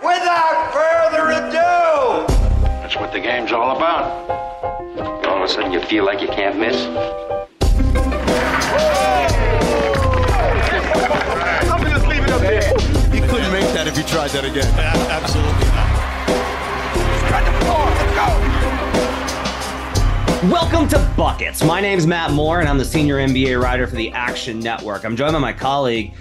Without further ado, That's what the game's all about. All of a sudden you feel like you can't miss. You couldn't make that if you tried that again. Absolutely not. Welcome to Buckets. My name's Matt Moore, and I'm the senior NBA writer for the Action Network. I'm joined by my colleague,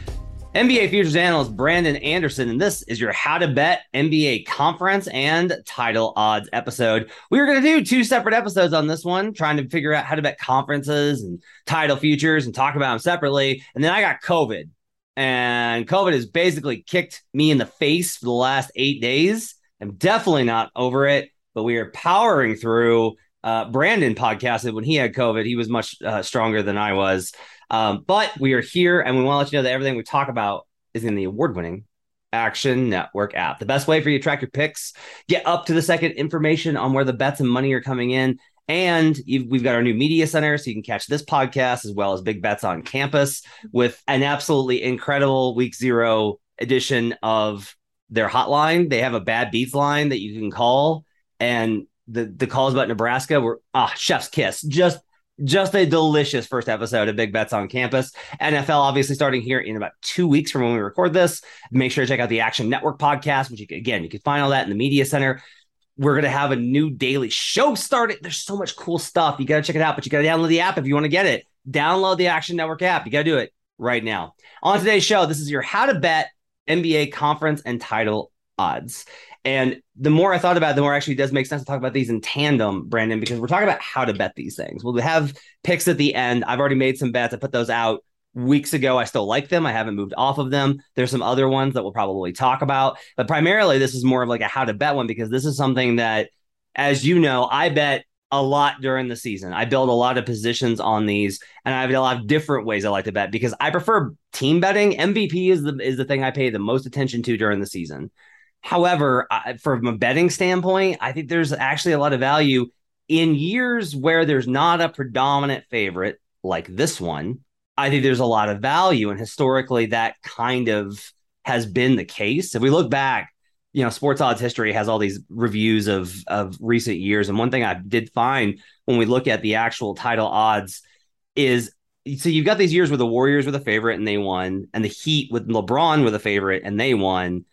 NBA futures analyst Brandon Anderson, and this is your How to Bet NBA Conference and Title Odds episode. We were going to do two separate episodes on this one, trying to figure out how to bet conferences and title futures and talk about them separately. And then I got COVID, and COVID has basically kicked me in the face for the last eight days. I'm definitely not over it, but we are powering through. Uh, Brandon podcasted when he had COVID. He was much uh, stronger than I was. Um, but we are here and we want to let you know that everything we talk about is in the award winning Action Network app. The best way for you to track your picks, get up to the second information on where the bets and money are coming in. And we've got our new media center, so you can catch this podcast as well as Big Bets on Campus with an absolutely incredible week zero edition of their hotline. They have a bad beats line that you can call, and the the calls about Nebraska were ah chef's kiss, just just a delicious first episode of Big Bets on Campus. NFL obviously starting here in about two weeks from when we record this. Make sure to check out the Action Network podcast, which you can, again you can find all that in the media center. We're gonna have a new daily show started. There's so much cool stuff. You gotta check it out, but you gotta download the app if you want to get it. Download the Action Network app. You gotta do it right now. On today's show, this is your how to bet NBA conference and title odds. And the more I thought about it, the more actually does make sense to talk about these in tandem, Brandon, because we're talking about how to bet these things. We'll have picks at the end. I've already made some bets. I put those out weeks ago. I still like them. I haven't moved off of them. There's some other ones that we'll probably talk about, but primarily this is more of like a how to bet one because this is something that, as you know, I bet a lot during the season. I build a lot of positions on these, and I have a lot of different ways I like to bet because I prefer team betting. MVP is the is the thing I pay the most attention to during the season. However, I, from a betting standpoint, I think there's actually a lot of value in years where there's not a predominant favorite like this one. I think there's a lot of value, and historically, that kind of has been the case. If we look back, you know, sports odds history has all these reviews of of recent years, and one thing I did find when we look at the actual title odds is so you've got these years where the Warriors were the favorite and they won, and the Heat with LeBron were the favorite and they won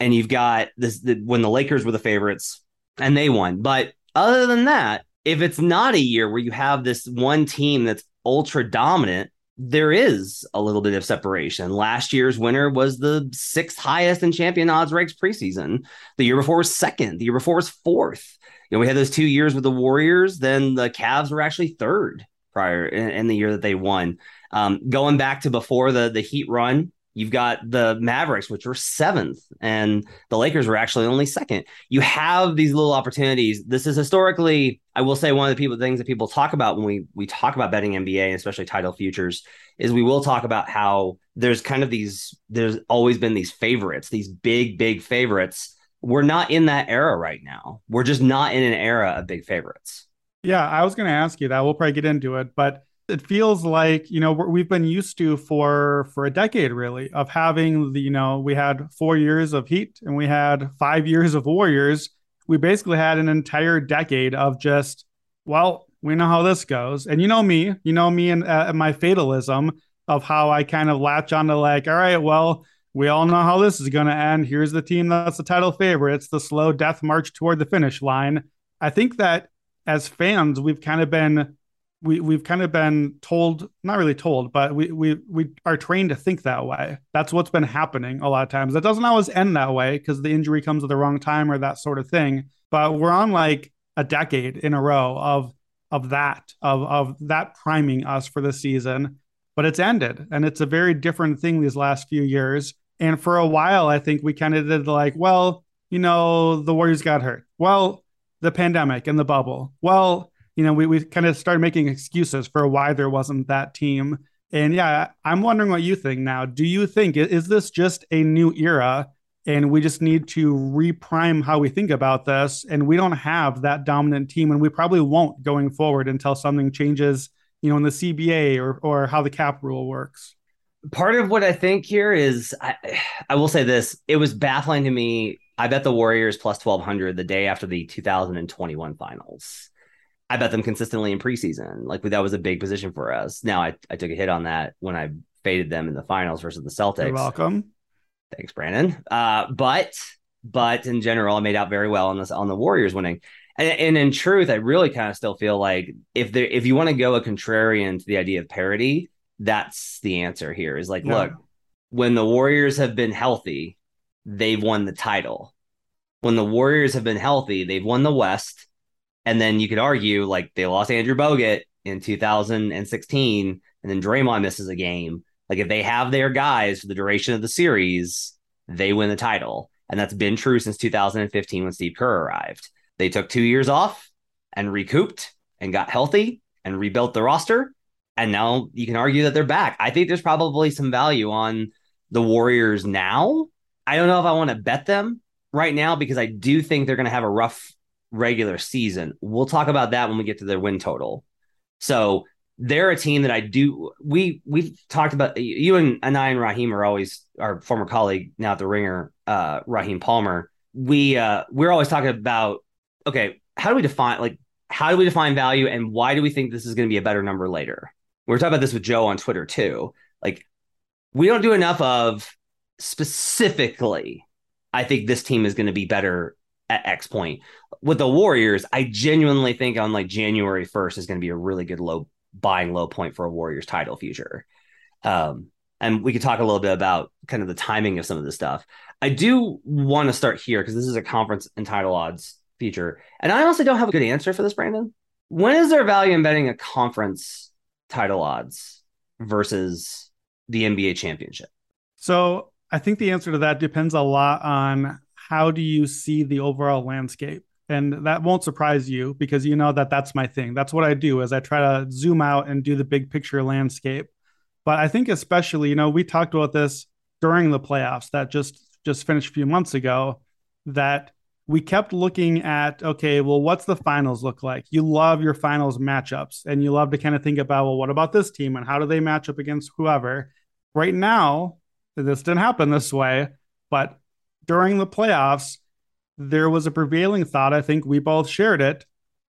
and you've got this the, when the Lakers were the favorites and they won. But other than that, if it's not a year where you have this one team that's ultra dominant, there is a little bit of separation. Last year's winner was the sixth highest in champion odds ranks preseason. The year before was second. The year before was fourth. You know, we had those two years with the Warriors. Then the Cavs were actually third prior in, in the year that they won. Um, going back to before the the Heat run, You've got the Mavericks, which were seventh, and the Lakers were actually only second. You have these little opportunities. This is historically, I will say, one of the people things that people talk about when we we talk about betting NBA, and especially title futures, is we will talk about how there's kind of these. There's always been these favorites, these big, big favorites. We're not in that era right now. We're just not in an era of big favorites. Yeah, I was going to ask you that. We'll probably get into it, but it feels like you know we've been used to for for a decade really of having the you know we had four years of heat and we had five years of warriors. We basically had an entire decade of just well we know how this goes. And you know me you know me and uh, my fatalism of how i kind of latch onto like all right well we all know how this is going to end. Here's the team that's the title favorite it's the slow death march toward the finish line. I think that as fans we've kind of been we we've kind of been told not really told but we we we are trained to think that way. That's what's been happening a lot of times. That doesn't always end that way because the injury comes at the wrong time or that sort of thing but we're on like a decade in a row of of that of of that priming us for the season but it's ended and it's a very different thing these last few years and for a while i think we kind of did like well you know the warriors got hurt. Well the pandemic and the bubble. Well you know, we, we kind of started making excuses for why there wasn't that team. And yeah, I'm wondering what you think now. Do you think is this just a new era and we just need to reprime how we think about this and we don't have that dominant team and we probably won't going forward until something changes, you know, in the CBA or or how the cap rule works? Part of what I think here is I, I will say this, it was baffling to me I bet the Warriors plus 1200 the day after the 2021 finals. I bet them consistently in preseason. Like that was a big position for us. Now I, I took a hit on that when I faded them in the finals versus the Celtics. You're welcome. Thanks, Brandon. Uh, but but in general, I made out very well on this on the Warriors winning. And, and in truth, I really kind of still feel like if there if you want to go a contrarian to the idea of parity, that's the answer here. Is like, look, when the Warriors have been healthy, they've won the title. When the Warriors have been healthy, they've won the West. And then you could argue like they lost Andrew Bogut in 2016, and then Draymond misses a game. Like if they have their guys for the duration of the series, they win the title. And that's been true since 2015 when Steve Kerr arrived. They took two years off and recouped and got healthy and rebuilt the roster. And now you can argue that they're back. I think there's probably some value on the Warriors now. I don't know if I want to bet them right now because I do think they're going to have a rough regular season. We'll talk about that when we get to their win total. So they're a team that I do. We we've talked about you and, I and Raheem are always our former colleague now at the Ringer, uh, Raheem Palmer. We uh, we're always talking about okay, how do we define like how do we define value and why do we think this is going to be a better number later? We are talking about this with Joe on Twitter too. Like we don't do enough of specifically. I think this team is going to be better at X point. With the Warriors, I genuinely think on like January 1st is going to be a really good low buying low point for a Warriors title future. Um, and we could talk a little bit about kind of the timing of some of this stuff. I do want to start here because this is a conference and title odds feature. And I honestly don't have a good answer for this, Brandon. When is there value in betting a conference title odds versus the NBA championship? So I think the answer to that depends a lot on how do you see the overall landscape and that won't surprise you because you know that that's my thing. That's what i do is i try to zoom out and do the big picture landscape. But i think especially you know we talked about this during the playoffs that just just finished a few months ago that we kept looking at okay well what's the finals look like? You love your finals matchups and you love to kind of think about well what about this team and how do they match up against whoever? Right now this didn't happen this way but during the playoffs there was a prevailing thought, I think we both shared it,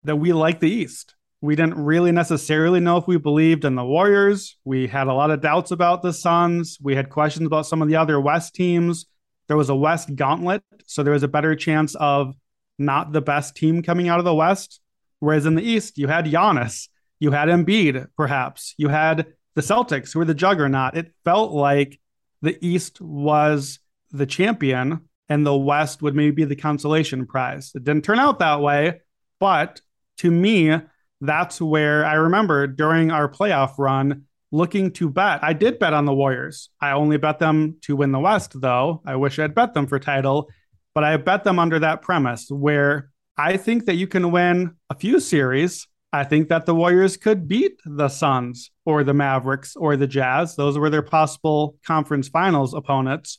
that we like the East. We didn't really necessarily know if we believed in the Warriors. We had a lot of doubts about the Suns. We had questions about some of the other West teams. There was a West gauntlet, so there was a better chance of not the best team coming out of the West. Whereas in the East, you had Giannis, you had Embiid, perhaps, you had the Celtics, who were the juggernaut. It felt like the East was the champion and the West would maybe be the consolation prize. It didn't turn out that way, but to me, that's where I remember during our playoff run looking to bet. I did bet on the Warriors. I only bet them to win the West, though. I wish I'd bet them for title, but I bet them under that premise where I think that you can win a few series. I think that the Warriors could beat the Suns or the Mavericks or the Jazz. Those were their possible conference finals opponents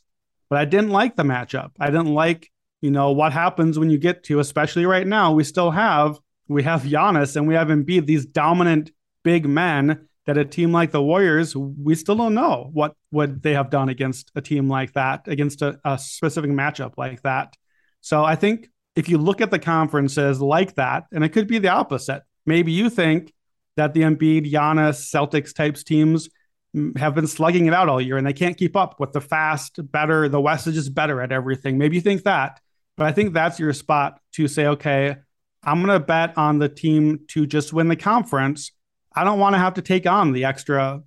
but I didn't like the matchup. I didn't like, you know, what happens when you get to, especially right now, we still have we have Giannis and we have Embiid, these dominant big men that a team like the Warriors, we still don't know what would they have done against a team like that, against a, a specific matchup like that. So I think if you look at the conferences like that, and it could be the opposite, maybe you think that the Embiid, Giannis, Celtics types teams have been slugging it out all year and they can't keep up with the fast, better. The West is just better at everything. Maybe you think that, but I think that's your spot to say, okay, I'm going to bet on the team to just win the conference. I don't want to have to take on the extra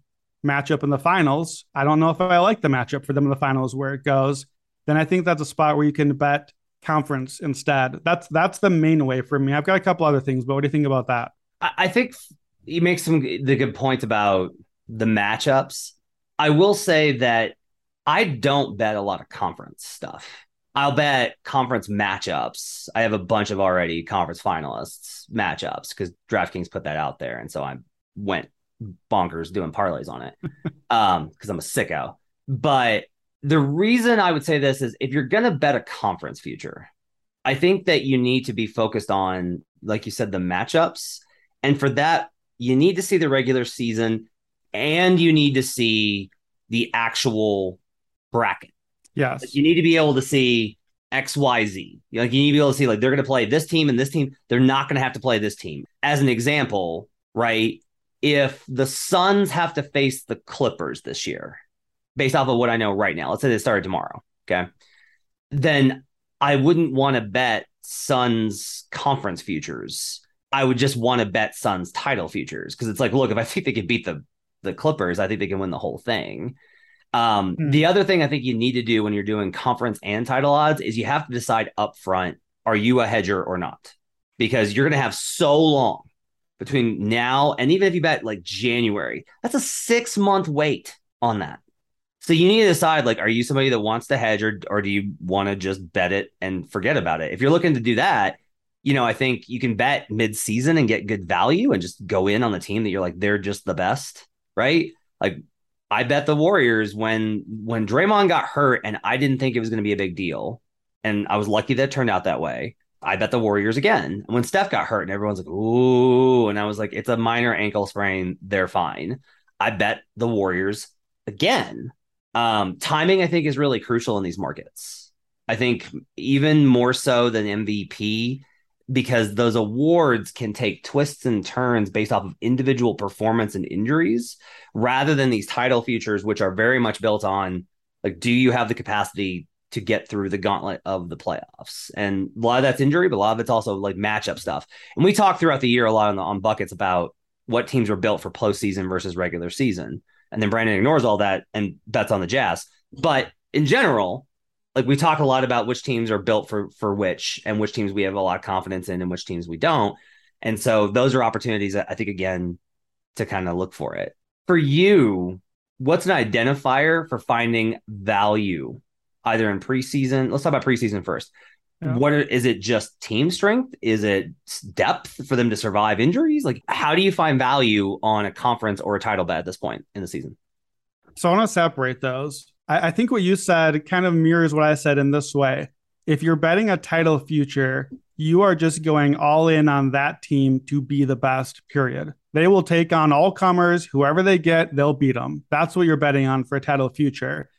matchup in the finals. I don't know if I like the matchup for them in the finals where it goes. Then I think that's a spot where you can bet conference instead. That's that's the main way for me. I've got a couple other things, but what do you think about that? I think you make some the good point about the matchups. I will say that I don't bet a lot of conference stuff. I'll bet conference matchups. I have a bunch of already conference finalists matchups because DraftKings put that out there. And so I went bonkers doing parlays on it um because I'm a sicko. But the reason I would say this is if you're going to bet a conference future, I think that you need to be focused on, like you said, the matchups. And for that, you need to see the regular season and you need to see the actual bracket. Yes. Like you need to be able to see XYZ. Like you need to be able to see like they're going to play this team and this team. They're not going to have to play this team. As an example, right? If the Suns have to face the Clippers this year, based off of what I know right now, let's say they started tomorrow, okay? Then I wouldn't want to bet Suns conference futures. I would just want to bet Suns title futures because it's like, look, if I think they can beat the the Clippers, I think they can win the whole thing. Um, mm. The other thing I think you need to do when you're doing conference and title odds is you have to decide up front are you a hedger or not? Because you're going to have so long between now and even if you bet like January, that's a six month wait on that. So you need to decide like, are you somebody that wants to hedge or, or do you want to just bet it and forget about it? If you're looking to do that, you know, I think you can bet mid season and get good value and just go in on the team that you're like, they're just the best, right? Like I bet the Warriors when when Draymond got hurt and I didn't think it was going to be a big deal. And I was lucky that turned out that way. I bet the Warriors again. when Steph got hurt and everyone's like, ooh, and I was like, it's a minor ankle sprain. They're fine. I bet the Warriors again. Um, timing, I think, is really crucial in these markets. I think even more so than MVP, because those awards can take twists and turns based off of individual performance and injuries rather than these title futures which are very much built on like do you have the capacity to get through the gauntlet of the playoffs? And a lot of that's injury but a lot of it's also like matchup stuff. And we talk throughout the year a lot on, the, on buckets about what teams were built for postseason versus regular season. And then brandon ignores all that and bets on the jazz. But in general like we talk a lot about which teams are built for for which and which teams we have a lot of confidence in and which teams we don't. And so those are opportunities I think again to kind of look for it. For you, what's an identifier for finding value either in preseason? Let's talk about preseason first. Yeah. What are, is it just team strength? Is it depth for them to survive injuries? Like how do you find value on a conference or a title bet at this point in the season? So I want to separate those. I, I think what you said kind of mirrors what I said in this way. If you're betting a title future, you are just going all in on that team to be the best, period. They will take on all comers, whoever they get, they'll beat them. That's what you're betting on for a title future.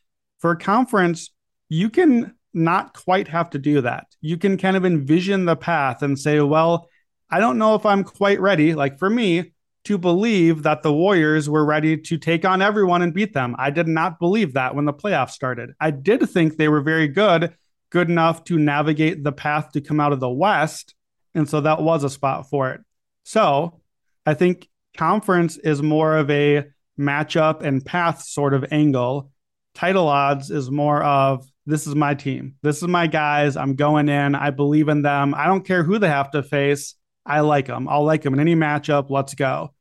For a conference, you can not quite have to do that. You can kind of envision the path and say, well, I don't know if I'm quite ready. Like for me, to believe that the Warriors were ready to take on everyone and beat them. I did not believe that when the playoffs started. I did think they were very good, good enough to navigate the path to come out of the West. And so that was a spot for it. So I think conference is more of a matchup and path sort of angle. Title odds is more of this is my team. This is my guys. I'm going in. I believe in them. I don't care who they have to face. I like them. I'll like them in any matchup. Let's go.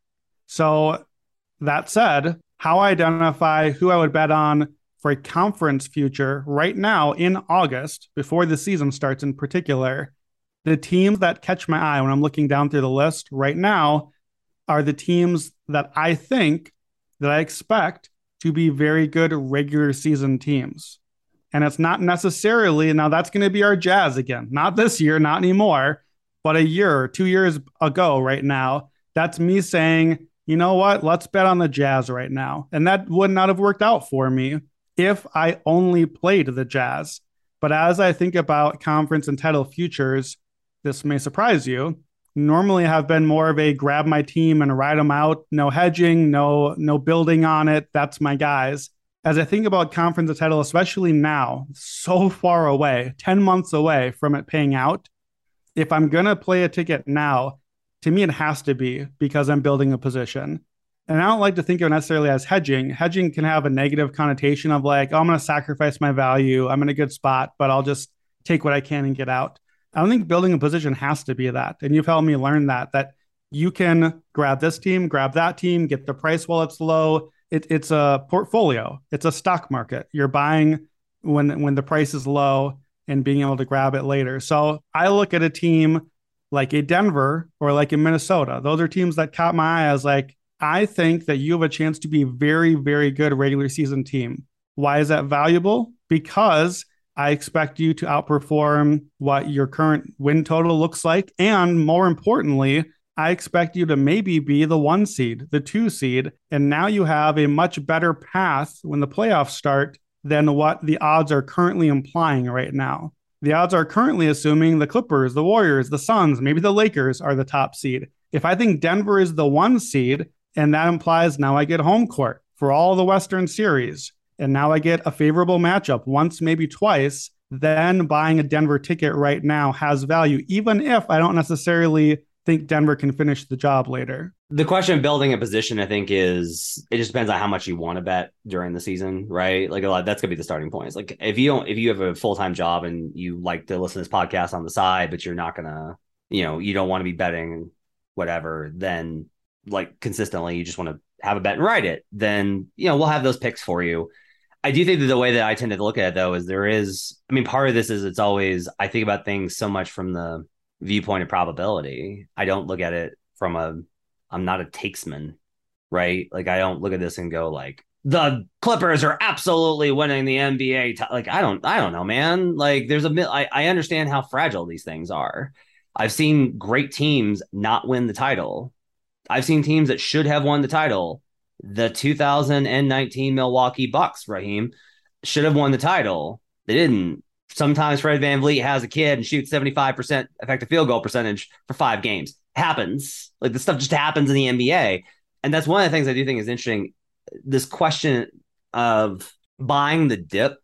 So, that said, how I identify who I would bet on for a conference future right now in August, before the season starts in particular, the teams that catch my eye when I'm looking down through the list right now are the teams that I think that I expect to be very good regular season teams. And it's not necessarily, now that's going to be our Jazz again, not this year, not anymore but a year two years ago, right now, that's me saying, you know what, let's bet on the Jazz right now. And that would not have worked out for me if I only played the Jazz. But as I think about conference and title futures, this may surprise you. Normally have been more of a grab my team and ride them out, no hedging, no no building on it. That's my guys. As I think about conference and title, especially now, so far away, 10 months away from it paying out, if I'm going to play a ticket now, to me, it has to be because I'm building a position. And I don't like to think of it necessarily as hedging. Hedging can have a negative connotation of like, oh, I'm going to sacrifice my value. I'm in a good spot, but I'll just take what I can and get out. I don't think building a position has to be that. And you've helped me learn that, that you can grab this team, grab that team, get the price while it's low. It, it's a portfolio. It's a stock market. You're buying when when the price is low and being able to grab it later. So I look at a team like a Denver or like a Minnesota. Those are teams that caught my eye as like, I think that you have a chance to be a very, very good regular season team. Why is that valuable? Because I expect you to outperform what your current win total looks like. And more importantly, I expect you to maybe be the one seed, the two seed. And now you have a much better path when the playoffs start than what the odds are currently implying right now. the odds are currently assuming the Clippers, the Warriors, the Suns, maybe the Lakers are the top seed. If I think Denver is the one seed, and that implies now I get home court for all the Western series, and now I get a favorable matchup once, maybe twice, then buying a Denver ticket right now has value, even if I don't necessarily think Denver can finish the job later. The question of building a position, I think, is it just depends on how much you want to bet during the season, right? Like a lot, that's gonna be the starting point. It's like if you don't, if you have a full time job and you like to listen to this podcast on the side, but you're not gonna, you know, you don't want to be betting whatever, then like consistently, you just want to have a bet and write it. Then you know we'll have those picks for you. I do think that the way that I tend to look at it though is there is, I mean, part of this is it's always I think about things so much from the viewpoint of probability. I don't look at it from a I'm not a takesman, right? Like I don't look at this and go like the Clippers are absolutely winning the NBA. T-. Like I don't I don't know, man. Like there's a I, I understand how fragile these things are. I've seen great teams not win the title. I've seen teams that should have won the title. The 2019 Milwaukee Bucks, Raheem, should have won the title. They didn't sometimes Fred VanVleet has a kid and shoots 75% effective field goal percentage for five games. Happens. Like this stuff just happens in the NBA. And that's one of the things I do think is interesting. This question of buying the dip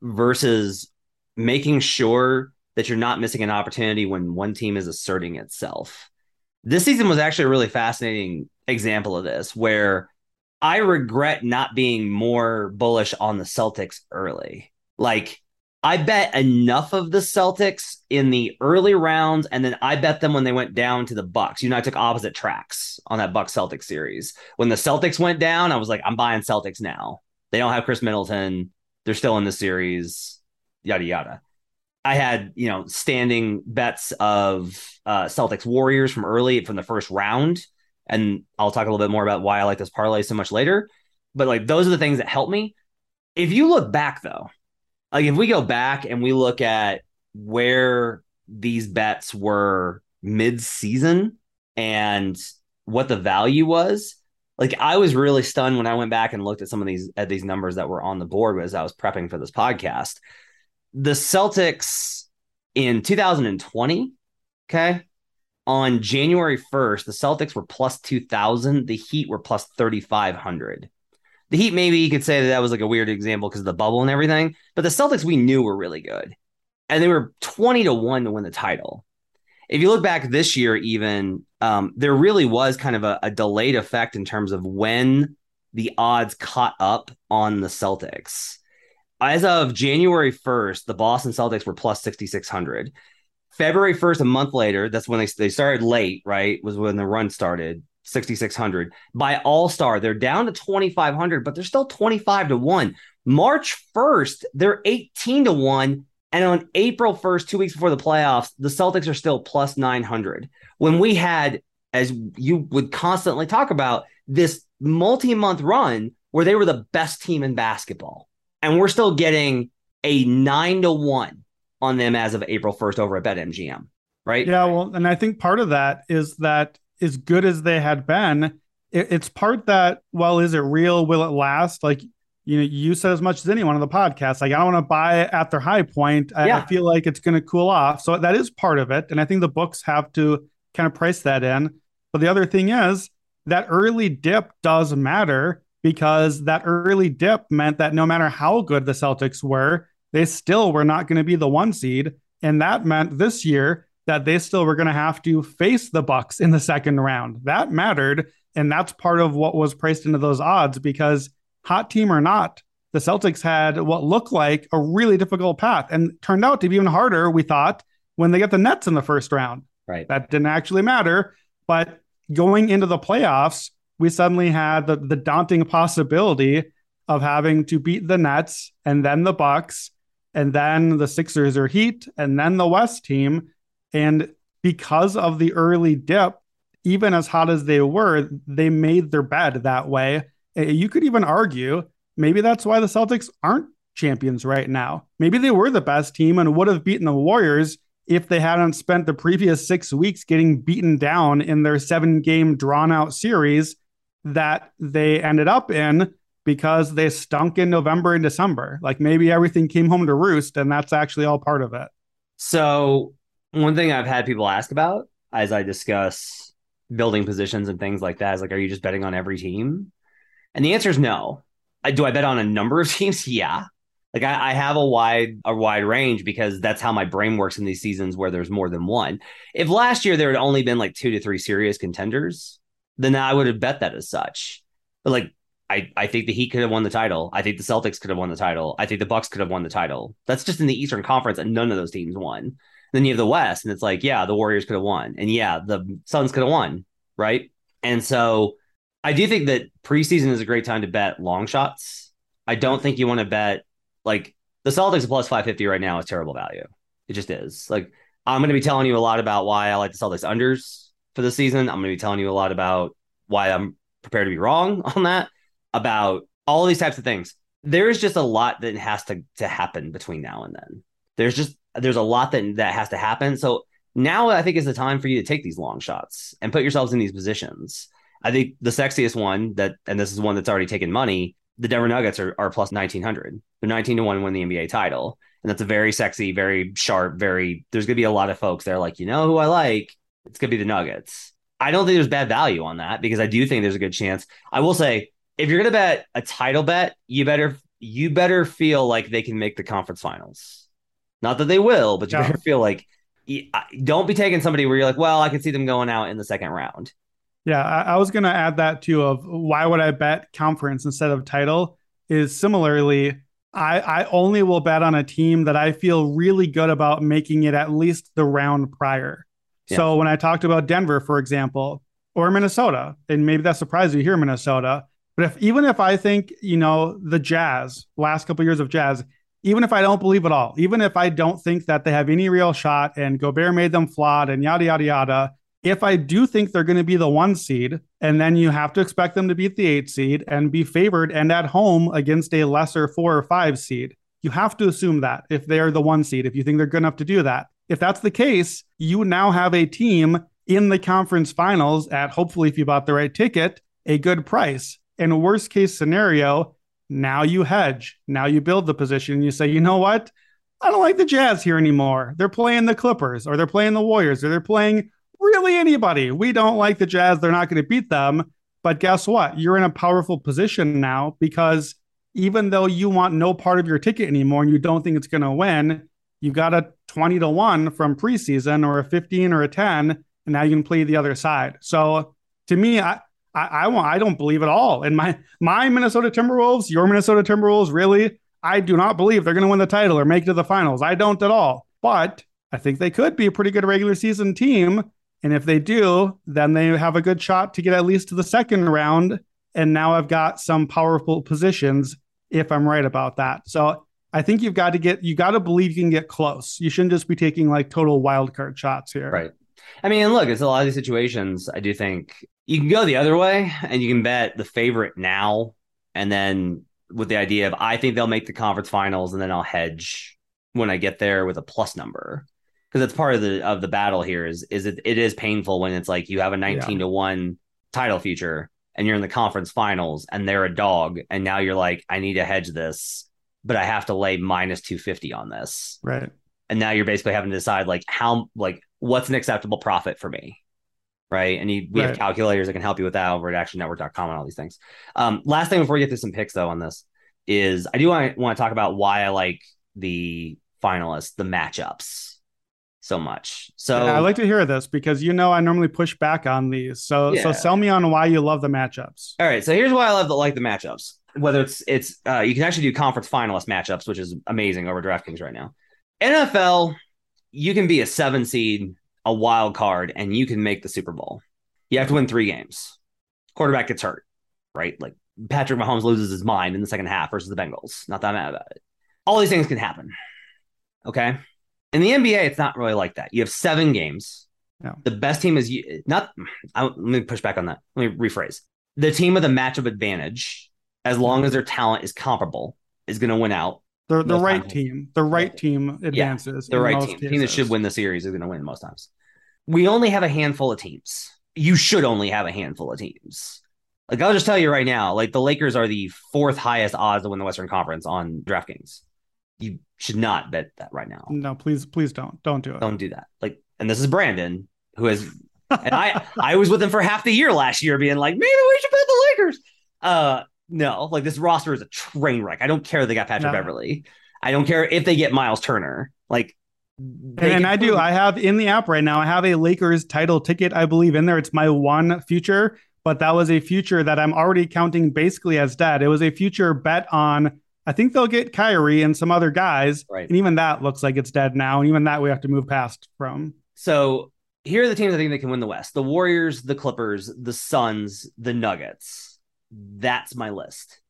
versus making sure that you're not missing an opportunity when one team is asserting itself. This season was actually a really fascinating example of this where I regret not being more bullish on the Celtics early. Like I bet enough of the Celtics in the early rounds, and then I bet them when they went down to the Bucks. You know, I took opposite tracks on that Bucks Celtics series. When the Celtics went down, I was like, I'm buying Celtics now. They don't have Khris Middleton. They're still in the series. Yada yada. I had you know standing bets of uh, Celtics Warriors from early from the first round, and I'll talk a little bit more about why I like this parlay so much later. But like those are the things that help me. If you look back though, like if we go back and we look at where these bets were mid-season and what the value was like i was really stunned when i went back and looked at some of these at these numbers that were on the board as i was prepping for this podcast. The celtics in 2020 okay on january 1st the celtics were plus 2000 the heat were plus 3500 the Heat, maybe you could say that that was like a weird example because of the bubble and everything. But the Celtics we knew were really good, and they were twenty to one to win the title. If you look back this year, even um, there really was kind of a, a delayed effect in terms of when the odds caught up on the Celtics. As of January 1st, the Boston Celtics were plus 6,600. February 1st, a month later, that's when they, they started late, right? Was when the run started. 6600 by all star they're down to 2500 but they're still 25 to 1 march 1st they're 18 to 1 and on april 1st two weeks before the playoffs the celtics are still plus 900 when we had as you would constantly talk about this multi-month run where they were the best team in basketball. And we're still getting a 9 to 1 on them as of april 1st over at betmgm right? Yeah well and i think part of that is that as good as they had been, it, it's part that well, is it real? Will it last? Like you know, you said as much as anyone on the podcast. Like I don't want to buy at their high point. I, yeah. I feel like it's going to cool off. So that is part of it, and I think the books have to kind of price that in. But the other thing is that early dip does matter because that early dip meant that no matter how good the Celtics were, they still were not going to be the one seed. And that meant this year that they still were going to have to face the Bucks in the second round. That mattered, and that's part of what was priced into those odds because hot team or not, the Celtics had what looked like a really difficult path and turned out to be even harder, we thought, when they get the Nets in the first round. Right. That didn't actually matter, but going into the playoffs, we suddenly had the, the daunting possibility of having to beat the Nets and then the Bucks and then the Sixers or Heat and then the West team and because of the early dip, even as hot as they were, they made their bed that way. Eh, you could even argue maybe that's why the Celtics aren't champions right now. Maybe they were the best team and would have beaten the Warriors if they hadn't spent the previous six weeks getting beaten down in their seven game drawn out series that they ended up in because they stunk in November and December. Like maybe everything came home to roost, and that's actually all part of it. So, one thing I've had people ask about as I discuss building positions and things like that is like, are you just betting on every team? And the answer is no. I, do I bet on a number of teams? Yeah. Like I, I, have a wide a wide range because that's how my brain works in these seasons where there's more than one. If last year there had only been like two to three serious contenders, then I would have bet that as such. But like I, I think the Heat could have won the title. I think the Celtics could have won the title. I think the Bucks could have won the title. That's just in the Eastern Conference, and none of those teams won. Then you have the West, and it's like, yeah, the Warriors could have won, and yeah, the Suns could have won, right? And so I do think that preseason is a great time to bet long shots. I don't think you want to bet like the Celtics plus 550 right now is terrible value. It just is. Like I'm going to be telling you a lot about why I like the Celtics unders for the season. I'm going to be telling you a lot about why I'm prepared to be wrong on that, about all these types of things. There is just a lot that has to to happen between now and then. There's just there's a lot that that has to happen. So now I think is the time for you to take these long shots and put yourselves in these positions. I think the sexiest one that, and this is one that's already taken money, the Denver Nuggets are, are plus 1900. They're 19 to 1 to win the NBA title. And that's a very sexy, very sharp, very, there's going to be a lot of folks there like, you know who I like? It's going to be the Nuggets. I don't think there's bad value on that because I do think there's a good chance. I will say, if you're going to bet a title bet, you better, you better feel like they can make the conference finals. Not that they will, but you better feel like, don't be taking somebody where you're like, well, I can see them going out in the second round. Yeah, I, I was going to add that too. Of why would I bet conference instead of title? Is similarly, I I only will bet on a team that I feel really good about making it at least the round prior. Yeah. So when I talked about Denver, for example, or Minnesota, and maybe that surprised you here, Minnesota. But if even if I think you know the Jazz, last couple years of Jazz, even if I don't believe it all, even if I don't think that they have any real shot, and Gobert made them flawed, and yada yada yada, if I do think they're going to be the one seed, and then you have to expect them to beat the eight seed and be favored and at home against a lesser four or five seed, you have to assume that if they are the one seed, if you think they're good enough to do that. If that's the case, you now have a team in the conference finals at hopefully, if you bought the right ticket, a good price. In a worst case scenario, now you hedge. Now you build the position. You say, you know what? I don't like the Jazz here anymore. They're playing the Clippers or they're playing the Warriors or they're playing really anybody. We don't like the Jazz. They're not going to beat them. But guess what? You're in a powerful position now because even though you want no part of your ticket anymore and you don't think it's going to win, you got a 20 to 1 from preseason or a 15 or a 10, and now you can play the other side. So to me, I, I, I want I don't believe at all. And my my Minnesota Timberwolves, your Minnesota Timberwolves, really, I do not believe they're going to win the title or make it to the finals. I don't at all. But I think they could be a pretty good regular season team. And if they do, then they have a good shot to get at least to the second round. And now I've got some powerful positions if I'm right about that. So I think you've got to get, you got to believe you can get close. You shouldn't just be taking like total wild card shots here. Right. I mean, look, it's a lot of these situations. I do think you can go the other way and you can bet the favorite now. And then with the idea of, I think they'll make the conference finals and then I'll hedge when I get there with a plus number because that's part of the of the battle here is is it, it is painful when it's like you have a 19 yeah. to 1 title future and you're in the conference finals and they're a dog and now you're like I need to hedge this but I have to lay minus 250 on this. Right. And now you're basically having to decide like how like what's an acceptable profit for me. Right. And you, we right. have calculators that can help you with that over at actionnetwork.com and all these things. Um, last thing before we get to some picks though on this is I do want to want to talk about why I like the finalists, the matchups so much. So yeah, I like to hear this because you know I normally push back on these. So yeah. so sell me on why you love the matchups. All right, so here's why I love the like the matchups. Whether it's it's uh, you can actually do conference finalist matchups, which is amazing over DraftKings right now. NFL, you can be a seven seed, a wild card, and you can make the Super Bowl. You have to win three games. Quarterback gets hurt, right? Like Patrick Mahomes loses his mind in the second half versus the Bengals. Not that I'm mad about it. All these things can happen. Okay. In the NBA, it's not really like that. You have seven games. Yeah. The best team is not. I, let me push back on that. Let me rephrase. The team with a matchup advantage, as long as their talent is comparable, is going to win out. The, the right times. team, the right team advances. Yeah, the right team, cases. team that should win the series is going to win most times. We only have a handful of teams. You should only have a handful of teams. Like I'll just tell you right now, like the Lakers are the fourth highest odds to win the Western Conference on DraftKings. You should not bet that right now. No, please, please don't. Don't do it. Don't do that. Like, and this is Brandon, who has, and I, I was with him for half the year last year, being like, maybe we should bet the Lakers. Uh, no, like this roster is a train wreck. I don't care if they got Patrick No. Beverley. I don't care if they get Miles Turner. Like, And, and I do. I have in the app right now. I have a Lakers title ticket, I believe, in there. It's my one future, but that was a future that I'm already counting basically as dead. It was a future bet on. I think they'll get Kyrie and some other guys, Right. and even that looks like it's dead now. And even that we have to move past from. So here are the teams I think that can win the West: the Warriors, the Clippers, the Suns, the Nuggets. That's my list.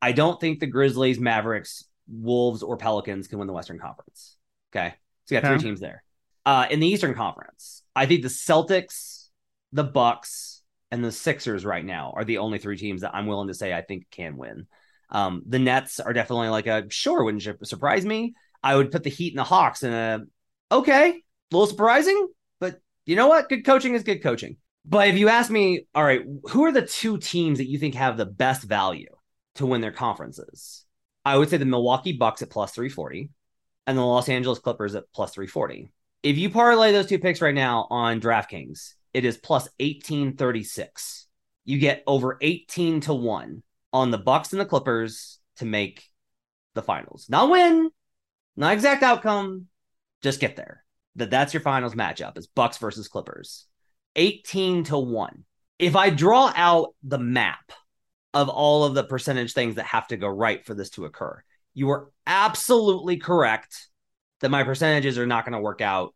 I don't think the Grizzlies, Mavericks, Wolves, or Pelicans can win the Western Conference. Okay, so you got three teams there. Uh, in the Eastern Conference, I think the Celtics, the Bucks, and the Sixers right now are the only three teams that I'm willing to say I think can win. Um, the Nets are definitely like a sure wouldn't surprise me. I would put the Heat and the Hawks in a okay, a little surprising, but you know what? Good coaching is good coaching. But if you ask me, all right, who are the two teams that you think have the best value to win their conferences? I would say the Milwaukee Bucks at plus 340 and the Los Angeles Clippers at plus 340. If you parlay those two picks right now on DraftKings, it is plus 1836. You get over 18 to 1 on the Bucks and the Clippers to make the finals. Not win, not exact outcome, just get there. That that's your finals matchup is Bucks versus Clippers. 18 to 1. If I draw out the map of all of the percentage things that have to go right for this to occur, you are absolutely correct that my percentages are not going to work out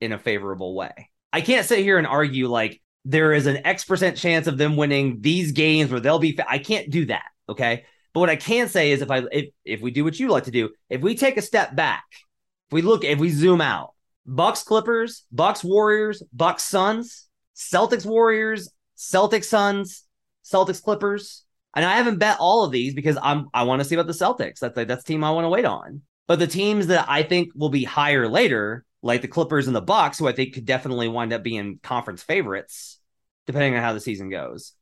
in a favorable way. I can't sit here and argue like there is an X percent chance of them winning these games where they'll be. Fa- I can't do that. Okay. But what I can say is if I if if we do what you like to do, if we take a step back, if we look, if we zoom out, Bucks Clippers, Bucks Warriors, Bucks Suns, Celtics Warriors, Celtics Suns, Celtics Clippers. And I haven't bet all of these because I'm I want to see about the Celtics. That's the, that's team I want to wait on. But the teams that I think will be higher later, like the Clippers and the Bucks, who I think could definitely wind up being conference favorites, depending on how the season goes.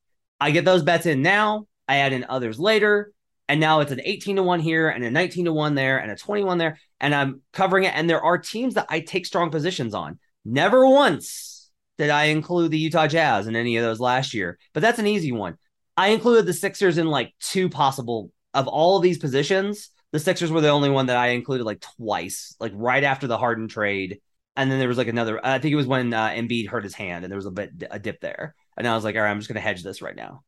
I get those bets in now. I add in others later. And now it's an 18 to 1 here and a 19 to 1 there and a 21 there. And I'm covering it. And there are teams that I take strong positions on. Never once did I include the Utah Jazz in any of those last year, but that's an easy one. I included the Sixers in like two possible of all of these positions. The Sixers were the only one that I included like twice, like right after the Harden trade. And then there was like another, I think it was when uh, Embiid hurt his hand and there was a bit, a dip there. And I was like, all right, I'm just going to hedge this right now.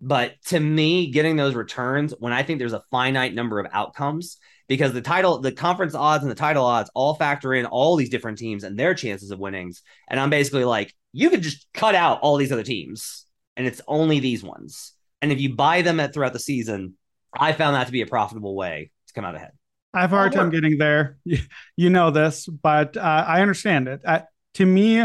But to me, getting those returns when I think there's a finite number of outcomes, because the title, the conference odds and the title odds all factor in all these different teams and their chances of winnings. And I'm basically like, you could just cut out all these other teams and it's only these ones. And if you buy them at throughout the season, I found that to be a profitable way to come out ahead. I have a hard Oh, time getting there. You, you know this, but uh, I understand it. Uh, to me,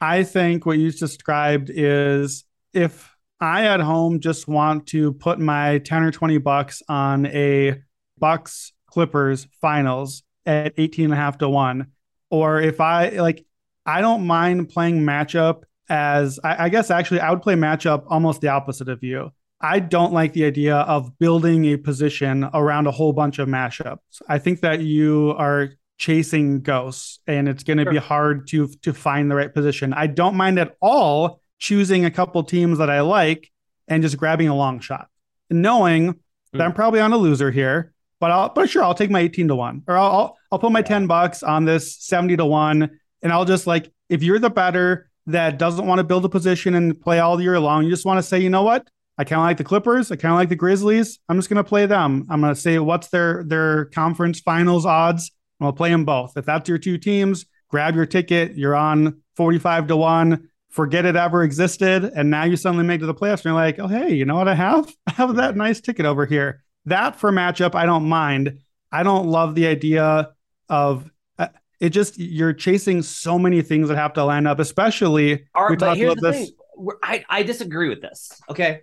I think what you described is if I at home just want to put my 10 or 20 bucks on a Bucks Clippers finals at 18 and a half to one, or if I like, I don't mind playing matchup as I, I guess actually I would play matchup almost the opposite of you. I don't like the idea of building a position around a whole bunch of mashups. I think that you are chasing ghosts and it's going to be hard to to find the right position. I don't mind at all choosing a couple teams that I like and just grabbing a long shot, knowing that Mm. I'm probably on a loser here. But I'll but sure I'll take my 18 to 1 or I'll I'll, I'll put my 10 bucks on this 70 to 1 and I'll just like if you're the better that doesn't want to build a position and play all year long, you just want to say, you know what? I kind of like the Clippers. I kind of like the Grizzlies. I'm just going to play them. I'm going to say what's their their conference finals odds. And I'll play them both. If that's your two teams, grab your ticket. You're on 45 to 1. Forget it ever existed. And now you suddenly make it to the playoffs and you're like, oh, hey, you know what I have? I have that nice ticket over here. That for matchup, I don't mind. I don't love the idea of uh, it just you're chasing so many things that have to line up, especially Are, we but talked here's about the this. thing. I, I disagree with this. Okay.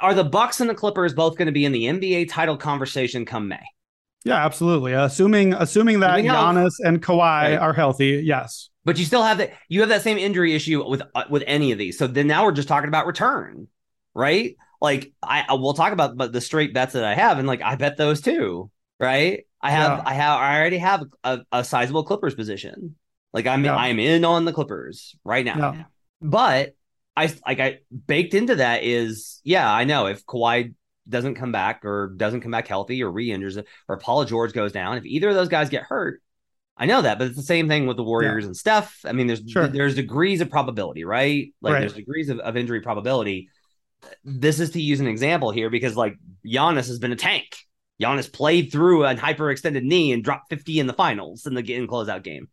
Are the Bucks and the Clippers both going to be in the NBA title conversation come May? Yeah, absolutely. Assuming assuming that health. Giannis and Kawhi Right. are healthy, yes. But you still have that. You have that same injury issue with uh, with any of these. So then now we're just talking about return, right? Like I, I will talk about but the straight bets that I have, and like I bet those too. right? I have, Yeah. I have, I already have a, a sizable Clippers position. Like I'm, Yeah. I'm in on the Clippers right now. Yeah. But I like I baked into that is yeah, I know if Kawhi doesn't come back or doesn't come back healthy or re-injures it or Paul George goes down, if either of those guys get hurt, I know that, but it's the same thing with the Warriors and Steph. I mean, there's Sure. there's degrees of probability, right? Like Right. there's degrees of, of injury probability. This is to use an example here because like Giannis has been a tank. Giannis played through a hyperextended knee and dropped 50 in the finals in the in closeout game.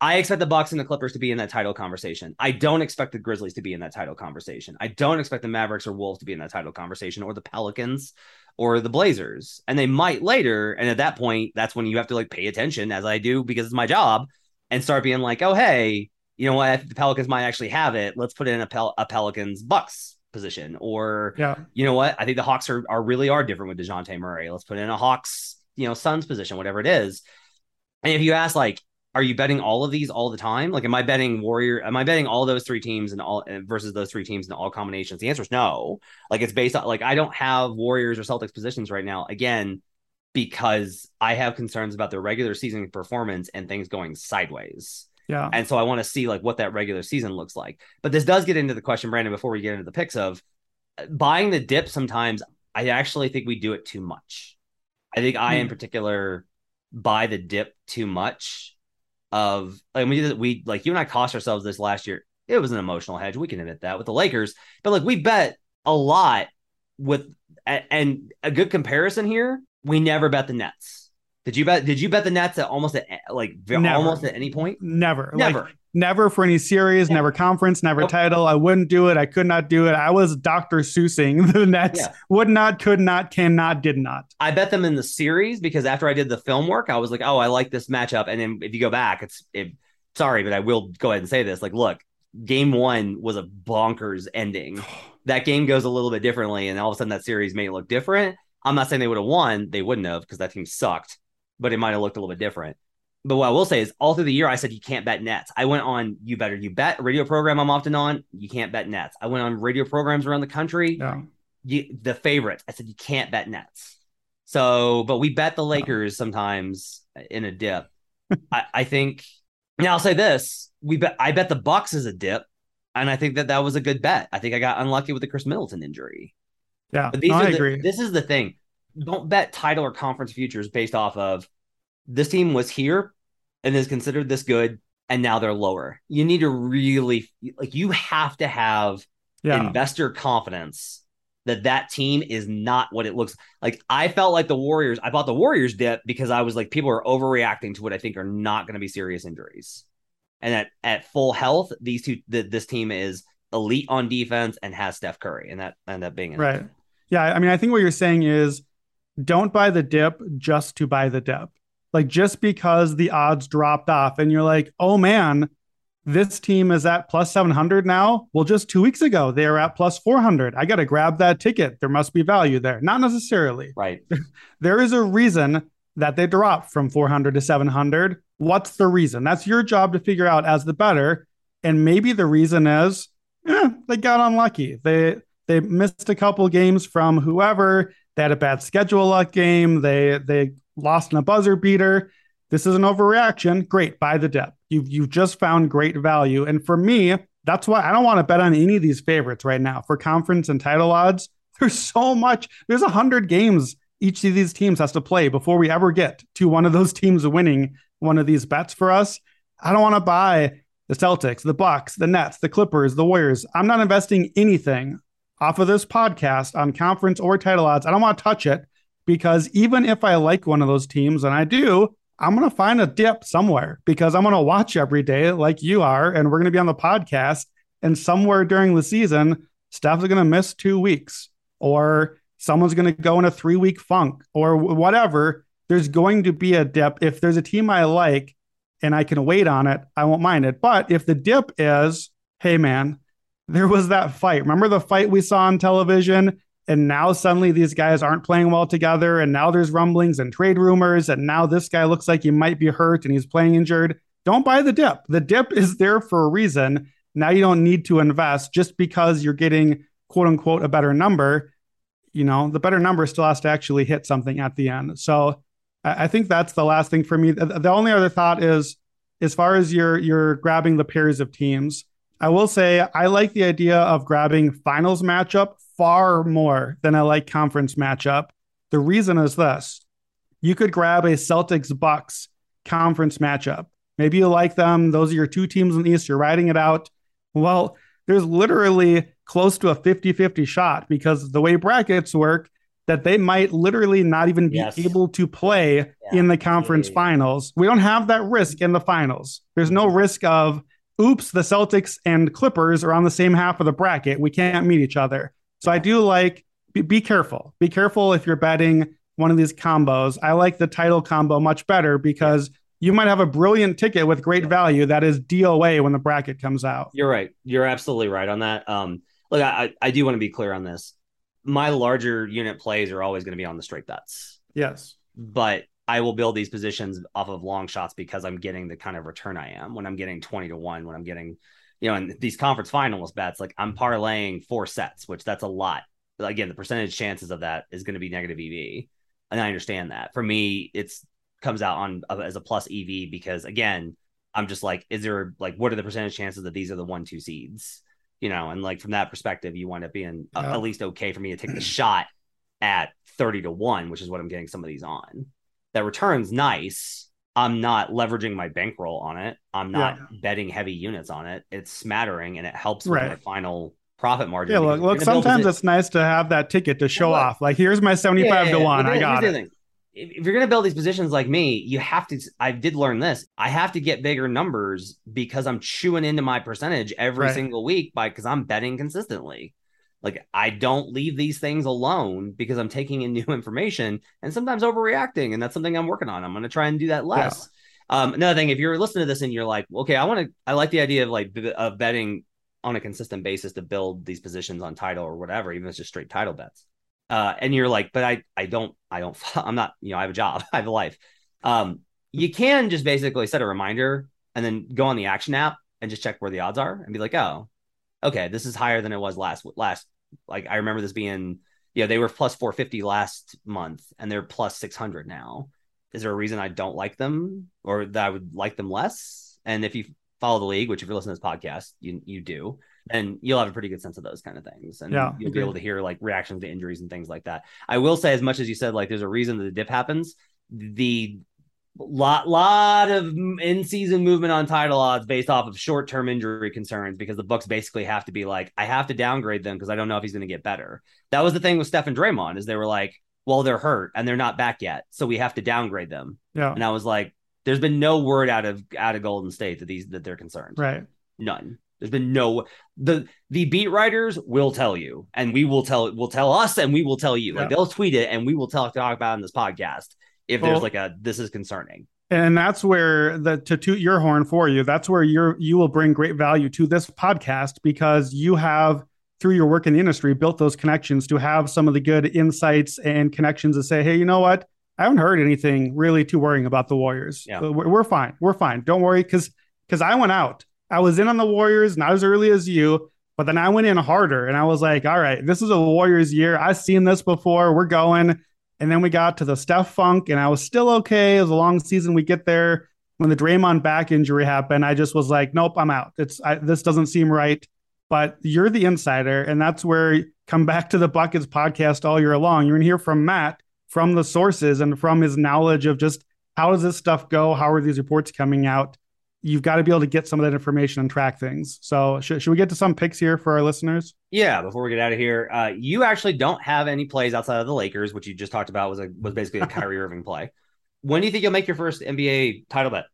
I expect the Bucks and the Clippers to be in that title conversation. I don't expect the Grizzlies to be in that title conversation. I don't expect the Mavericks or Wolves to be in that title conversation or the Pelicans or the Blazers. And they might later. And at that point, that's when you have to like pay attention as I do because it's my job and start being like, oh, hey, you know what? The Pelicans might actually have it. Let's put in a, Pel- a Pelicans Bucks position. Or, Yeah. you know what? I think the Hawks are, are really are different with Dejounte Murray. Let's put in a Hawks, you know, Suns position, whatever it is. And if you ask, like, are you betting all of these all the time? Like, am I betting Warrior? Am I betting all those three teams and all versus those three teams in all combinations? The answer is no. Like, it's based on like I don't have Warriors or Celtics positions right now. Again, because I have concerns about their regular season performance and things going sideways. Yeah. And so I want to see like what that regular season looks like. But this does get into the question, Brandon, before we get into the picks of uh, buying the dip. Sometimes I actually think we do it too much. I think I, in Hmm. particular, buy the dip too much. Of like we did, we like you and I cost ourselves this last year. It was an emotional hedge. We can admit that with the Lakers, but like we bet a lot with and a good comparison here. We never bet the Nets. Did you bet? Did you bet the Nets at almost at like Never. almost at any point? Never. Never. Like, never for any series, Yeah. never conference, never Nope. title. I wouldn't do it. I could not do it. I was Dr. Seussing the Nets. Yeah. Would not, could not, cannot, did not. I bet them in the series because after I did the film work, I was like, oh, I like this matchup. And then if you go back, it's it, sorry, but I will go ahead and say this. Like, look, game one was a bonkers ending. that game goes a little bit differently, and all of a sudden that series may look different. I'm not saying they would have won, they wouldn't have because that team sucked, but it might have looked a little bit different. But what I will say is, all through the year, I said you can't bet nets. I went on you better you bet radio program I'm often on. You can't bet nets. I went on radio programs around the country. Yeah. you, the favorites. I said you can't bet Nets. So, but we bet the Lakers sometimes in a dip. I, I think. Now I'll say this: we bet. I bet the Bucks is a dip, and I think that that was a good bet. I think I got unlucky with the Khris Middleton injury. Yeah. But these No, are I the- agree. This is the thing. Don't bet title or conference futures based off of this team was here and is considered this good, and now they're lower. You need to really like you have to have yeah. investor confidence that that team is not what it looks like. I felt like the Warriors. I bought the Warriors dip because I was like, people are overreacting to what I think are not going to be serious injuries. And at, at full health, these two, th- this team is elite on defense and has Steph Curry, and that ended up being Right. Yeah. I mean, I think what you're saying is don't buy the dip just to buy the dip. Like just because the odds dropped off and you're like, oh man, this team is at plus 700 now. Well, just two weeks ago, they were at plus 400. I got to grab that ticket. There must be value there. Not necessarily. right. There is a reason that they dropped from 400 to 700. What's the reason? That's your job to figure out as the better. And maybe the reason is eh, they got unlucky. They they missed a couple games from whoever. They had a bad schedule luck game. They they lost in a buzzer beater. This is an overreaction. Great, buy the dip. You've you've just found great value. And for me, that's why I don't want to bet on any of these favorites right now for conference and title odds. There's so much. There's a hundred games each of these teams has to play before we ever get to one of those teams winning one of these bets for us. I don't want to buy the Celtics, the Bucks, the Nets, the Clippers, the Warriors. I'm not investing anything off of this podcast on conference or title odds. I don't want to touch it because even if I like one of those teams, and I do, I'm going to find a dip somewhere because I'm going to watch every day like you are, and we're going to be on the podcast. And somewhere during the season, Steph's going to miss two weeks, or someone's going to go in a three week funk, or whatever. There's going to be a dip. If there's a team I like and I can wait on it, I won't mind it. But if the dip is, hey, man, there was that fight. Remember the fight we saw on television? And now suddenly these guys aren't playing well together. And now there's rumblings and trade rumors. And now this guy looks like he might be hurt and he's playing injured. Don't buy the dip. The dip is there for a reason. Now you don't need to invest just because you're getting quote unquote a better number. You know, the better number still has to actually hit something at the end. So I, think that's the last thing for me. The only other thought is as far as you're you're grabbing the pairs of teams, I will say I like the idea of grabbing finals matchup far more than I like conference matchup. The reason is this. You could grab a Celtics Bucks conference matchup. Maybe you like them. Those are your two teams in the East. You're riding it out. Well, there's literally close to a 50 50 shot because the way brackets work, that they might literally not even be yes. able to play yeah. in the conference yeah. finals. We don't have that risk in the finals. There's no risk of, oops, the Celtics and Clippers are on the same half of the bracket. We can't meet each other. So I do like, be, be careful. Be careful if you're betting one of these combos. I like the title combo much better because you might have a brilliant ticket with great value that is DOA when the bracket comes out. You're right. You're absolutely right on that. Um, look, I, I do want to be clear on this my larger unit plays are always going to be on the straight bets. Yes. But I will build these positions off of long shots because I'm getting the kind of return I am when I'm getting 20 to 1, when I'm getting, you know, in these conference finals bets, like I'm parlaying four sets, which that's a lot. Again, the percentage chances of that is going to be negative EV. And I understand that. For me, it's comes out on uh, as a plus EV because again, I'm just like, is there like what are the percentage chances that these are the one, two seeds? you know, and like from that perspective, you wind up being uh, yeah. at least okay for me to take the shot at 30 to 1, which is what I'm getting some of these on. That return's nice. I'm not leveraging my bankroll on it. I'm not yeah. betting heavy units on it. It's smattering and it helps right. with my final profit margin. Yeah, look, look sometimes it's nice to have that ticket to show off. Like, here's my 75 yeah, to 1. I got it if you're going to build these positions like me, you have to. I did learn this. I have to get bigger numbers because I'm chewing into my percentage every right. single week by because I'm betting consistently. Like I don't leave these things alone because I'm taking in new information and sometimes overreacting, and that's something I'm working on. I'm going to try and do that less. Yeah. Um, another thing, if you're listening to this and you're like, okay, I want to, I like the idea of like of betting on a consistent basis to build these positions on title or whatever, even if it's just straight title bets uh, and you're like, but I, I don't, I don't, I'm not, you know, I have a job, I have a life. Um, you can just basically set a reminder and then go on the action app and just check where the odds are and be like, oh, okay, this is higher than it was last, last, like I remember this being, yeah, they were plus 450 last month and they're plus 600 now. Is there a reason I don't like them or that I would like them less? And if you follow the league, which if you're listening to this podcast, you, you do, and you'll have a pretty good sense of those kind of things. And yeah, you'll be able to hear like reactions to injuries and things like that. I will say, as much as you said, like there's a reason that the dip happens, the lot lot of in season movement on title odds based off of short term injury concerns because the books basically have to be like, I have to downgrade them because I don't know if he's going to get better. That was the thing with Steph and Draymond is they were like, well, they're hurt and they're not back yet, so we have to downgrade them. Yeah, and I was like, there's been no word out of out of Golden State that these that they're concerned. Right. None. There's been no the the beat writers will tell you, and we will tell will tell us, and we will tell you. Yeah. Like they'll tweet it, and we will talk talk about in this podcast if well, there's like a this is concerning. And that's where the to toot your horn for you. That's where you're you will bring great value to this podcast because you have through your work in the industry built those connections to have some of the good insights and connections to say, hey, you know what? I haven't heard anything really too worrying about the Warriors. Yeah. We're, we're fine. We're fine. Don't worry, because because I went out I was in on the Warriors, not as early as you, but then I went in harder and I was like, all right, this is a Warriors year. I've seen this before. We're going. And then we got to the Steph Funk, and I was still okay. It was a long season. We get there when the Draymond back injury happened. I just was like, nope, I'm out. It's I, this doesn't seem right. But you're the insider, and that's where come back to the Buckets podcast all year long. You're gonna hear from Matt from the sources and from his knowledge of just how does this stuff go? How are these reports coming out? You've got to be able to get some of that information and track things. So should, should we get to some picks here for our listeners? Yeah, before we get out of here, uh, you actually don't have any plays outside of the Lakers, which you just talked about was a was basically a Kyrie Irving play. When do you think you'll make your first NBA title bet?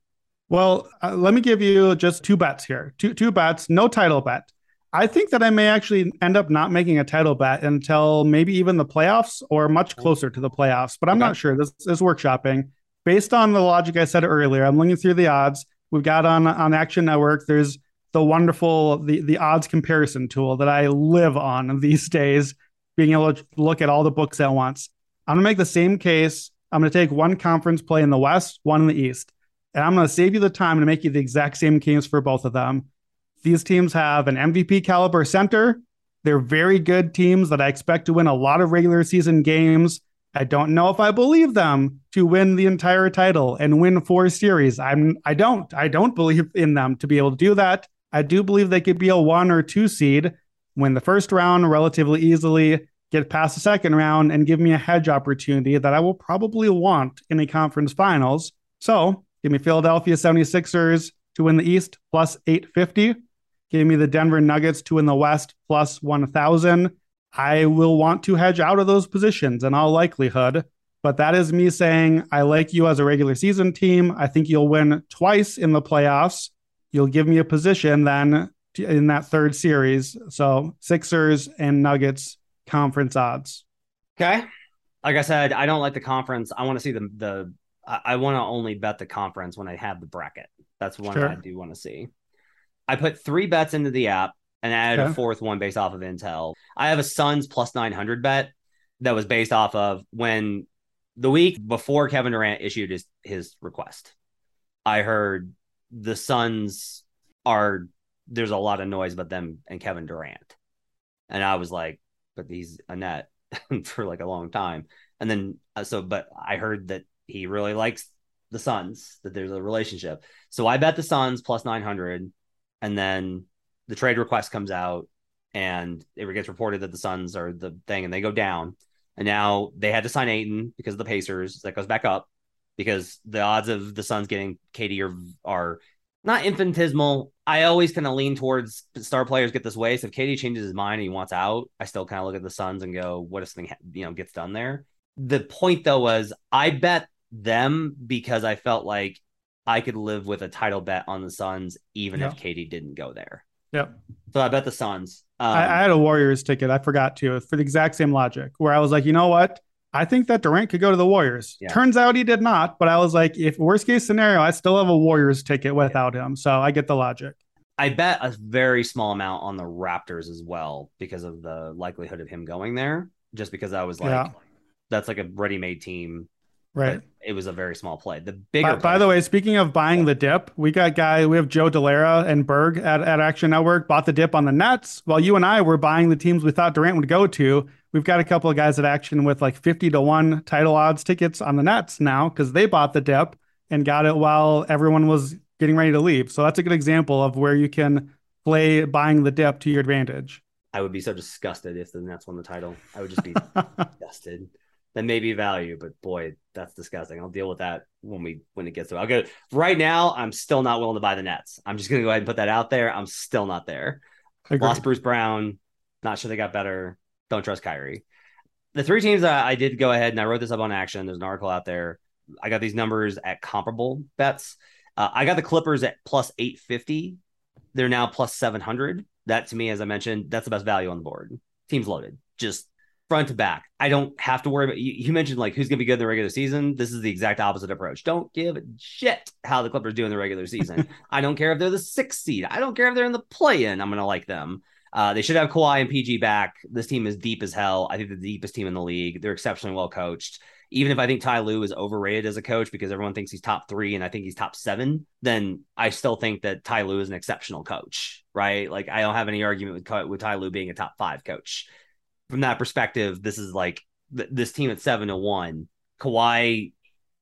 Well, uh, let me give you just two bets here. Two two bets, no title bet. I think that I may actually end up not making a title bet until maybe even the playoffs or much closer to the playoffs, but I'm okay. not sure. This is workshopping. Based on the logic I said earlier, I'm looking through the odds we've got on on Action Network. There's the wonderful the the odds comparison tool that I live on these days, being able to look at all the books at once. I'm gonna make the same case. I'm gonna take one conference play in the West, one in the East, and I'm gonna save you the time to make you the exact same case for both of them. These teams have an MVP caliber center. They're very good teams that I expect to win a lot of regular season games. I don't know if I believe them to win the entire title and win four series. I'm I don't. I don't believe in them to be able to do that. I do believe they could be a one or two seed, win the first round relatively easily, get past the second round, and give me a hedge opportunity that I will probably want in a conference finals. So give me Philadelphia 76ers to win the East plus 850. Give me the Denver Nuggets to win the West plus 1000. I will want to hedge out of those positions in all likelihood. But that is me saying, I like you as a regular season team. I think you'll win twice in the playoffs. You'll give me a position then in that third series. So Sixers and Nuggets conference odds. Okay. Like I said, I don't like the conference. I want to see the the I, want to only bet the conference when I have the bracket. That's one Sure. I do want to see. I put three bets into the app and added Okay. a fourth one based off of Intel. I have a Suns plus 900 bet that was based off of when the week before Kevin Durant issued his, his request. I heard the Suns are there's a lot of noise about them and Kevin Durant. And I was like, but he's a net for like a long time. And then uh, so but I heard that he really likes the Suns, that there's a relationship. So I bet the Suns plus 900 and then the trade request comes out and it gets reported that the Suns are the thing and they go down. And now they had to sign Ayton because of the Pacers. That goes back up because the odds of the Suns getting KD are are not infinitesimal. I always kind of lean towards star players get this way. So if KD changes his mind and he wants out, I still kind of look at the Suns and go, what if something you know gets done there? The point though was I bet them because I felt like I could live with a title bet on the Suns even if Yeah. KD didn't go there. Yep. So I bet the Suns. Um, I, I had a Warriors ticket. I forgot to for the exact same logic, where I was like, you know what? I think that Durant could go to the Warriors. Yeah. Turns out he did not, but I was like, if worst case scenario, I still have a Warriors ticket without him. So I get the logic. I bet a very small amount on the Raptors as well because of the likelihood of him going there. Just because I was like, Yeah. that's like a ready-made team. Right. It was a very small play. The bigger. By, by the way, speaking of buying the dip, we got guy, we have Joe Dellera and Berg at, at Action Network bought the dip on the Nets while you and I were buying the teams we thought Durant would go to. We've got a couple of guys at Action with like 50 to 1 title odds tickets on the Nets now because they bought the dip and got it while everyone was getting ready to leave. So that's a good example of where you can play buying the dip to your advantage. I would be so disgusted if the Nets won the title. I would just be disgusted. That may be value, but boy, that's disgusting. I'll deal with that when we when it gets to. I'll go right now. I'm still not willing to buy the Nets. I'm just gonna go ahead and put that out there. I'm still not there. Agreed. Lost Bruce Brown. Not sure they got better. Don't trust Kyrie. The three teams that I did go ahead and I wrote this up on Action. There's an article out there. I got these numbers at comparable bets. Uh, I got the Clippers at plus 850. They're now plus 700. That to me, as I mentioned, that's the best value on the board. Team's loaded, just front to back. I don't have to worry about. You, you mentioned like who's going to be good in the regular season. This is the exact opposite approach. Don't give a shit how the Clippers do in the regular season. I don't care if they're the sixth seed. I don't care if they're in the play-in. I'm going to like them. Uh, they should have Kawhi and PG back. This team is deep as hell. I think the deepest team in the league. They're exceptionally well coached. Even if I think Ty Lue is overrated as a coach because everyone thinks he's top three and I think he's top seven, then I still think that Ty Lue is an exceptional coach, right? Like I don't have any argument with with Ty Lue being a top five coach. From that perspective, this is like th- this team at seven to one. Kawhi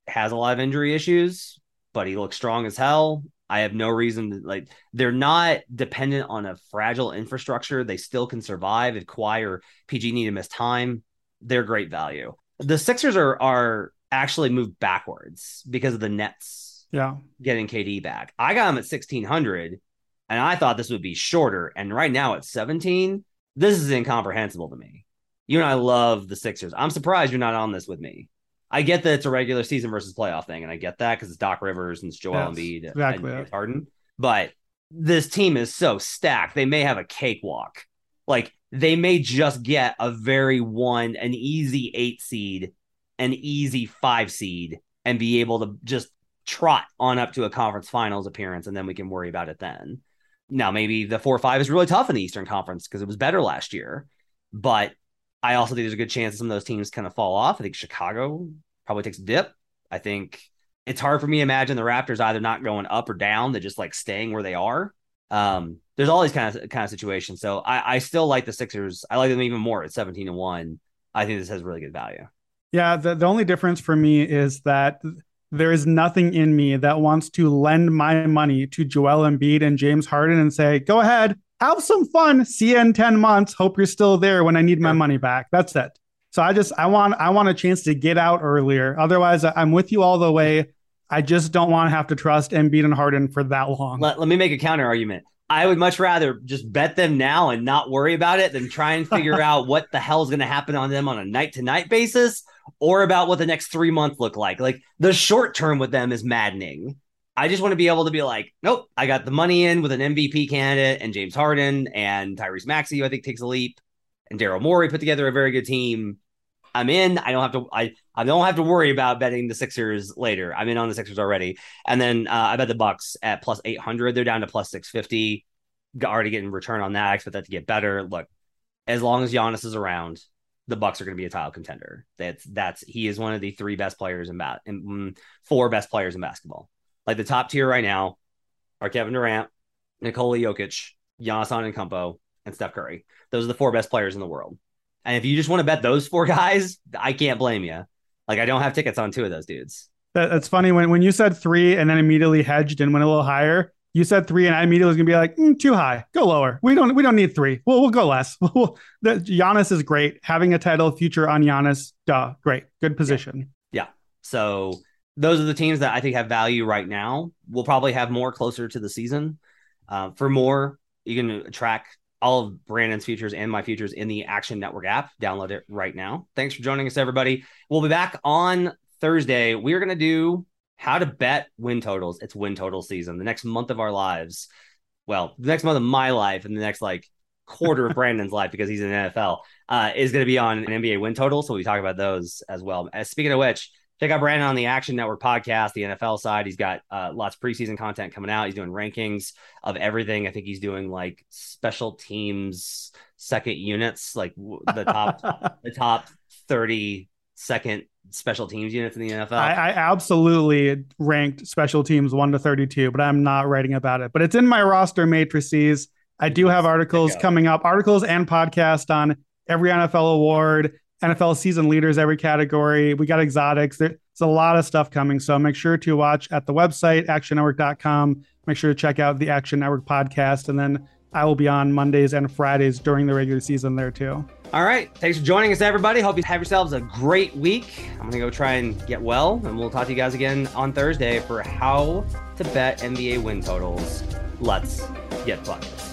has a lot of injury issues, but he looks strong as hell. I have no reason to like they're not dependent on a fragile infrastructure. They still can survive if Kawhi or PG need to miss time. They're great value. The Sixers are are actually moved backwards because of the Nets Yeah. getting KD back. I got him at 1600 and I thought this would be shorter. And right now at 17, this is incomprehensible to me. You and I love the Sixers. I'm surprised you're not on this with me. I get that it's a regular season versus playoff thing, and I get that because it's Doc Rivers and it's Joel Yes, Embiid exactly. and James Harden. But this team is so stacked; they may have a cakewalk. Like they may just get a very one, an easy eight seed, an easy five seed, and be able to just trot on up to a conference finals appearance, and then we can worry about it then. Now, maybe the four or five is really tough in the Eastern Conference because it was better last year, but I also think there's a good chance some of those teams kind of fall off. I think Chicago probably takes a dip. I think it's hard for me to imagine the Raptors either not going up or down, they're just like staying where they are. Um, there's all these kind of kind of situations. So I, I still like the Sixers. I like them even more at 17 to 1. I think this has really good value. Yeah, the, the only difference for me is that there is nothing in me that wants to lend my money to Joel Embiid and James Harden and say, go ahead, have some fun. See you in 10 months. Hope you're still there when I need my money back. That's it. So I just I want I want a chance to get out earlier. Otherwise, I'm with you all the way. I just don't want to have to trust Embiid and Harden for that long. Let, let me make a counter argument. I would much rather just bet them now and not worry about it than try and figure out what the hell is going to happen on them on a night to night basis or about what the next three months look like. Like the short term with them is maddening. I just want to be able to be like, nope, I got the money in with an MVP candidate and James Harden and Tyrese Maxey, who I think takes a leap, and Daryl Morey put together a very good team. I'm in. I don't have to. I I don't have to worry about betting the Sixers later. I'm in on the Sixers already, and then uh, I bet the Bucks at plus eight hundred. They're down to plus six fifty. Already getting return on that. I expect that to get better. Look, as long as Giannis is around, the Bucks are going to be a title contender. That's that's he is one of the three best players in bat, in, mm, four best players in basketball. Like the top tier right now are Kevin Durant, Nikola Jokic, Giannis Antetokounmpo, and Steph Curry. Those are the four best players in the world. And if you just want to bet those four guys, I can't blame you. Like I don't have tickets on two of those dudes. That, that's funny when when you said three and then immediately hedged and went a little higher. You said three, and I immediately was gonna be like, mm, too high. Go lower. We don't we don't need three. We'll we'll go less. the, Giannis is great. Having a title future on Giannis, duh, great, good position. Yeah. yeah. So those are the teams that I think have value right now. We'll probably have more closer to the season. Uh, for more, you can track all of Brandon's futures and my futures in the Action Network app. Download it right now. Thanks for joining us, everybody. We'll be back on Thursday. We're going to do how to bet win totals. It's win total season, the next month of our lives. Well, the next month of my life and the next like quarter of Brandon's life because he's in the NFL uh, is going to be on an NBA win total. So we talk about those as well. As speaking of which, check out Brandon on the Action Network podcast, the NFL side. He's got uh, lots of preseason content coming out. He's doing rankings of everything. I think he's doing like special teams second units, like the top the top 30 second special teams units in the NFL. I, I, absolutely ranked special teams 1 to 32, but I'm not writing about it. But it's in my roster matrices. I do have articles coming up, articles and podcast on every NFL award NFL season leaders, every category. We got exotics. There's a lot of stuff coming. So make sure to watch at the website, actionnetwork.com. Make sure to check out the Action Network podcast. And then I will be on Mondays and Fridays during the regular season there too. All right. Thanks for joining us, everybody. Hope you have yourselves a great week. I'm going to go try and get well, and we'll talk to you guys again on Thursday for how to bet NBA win totals. Let's get buckets.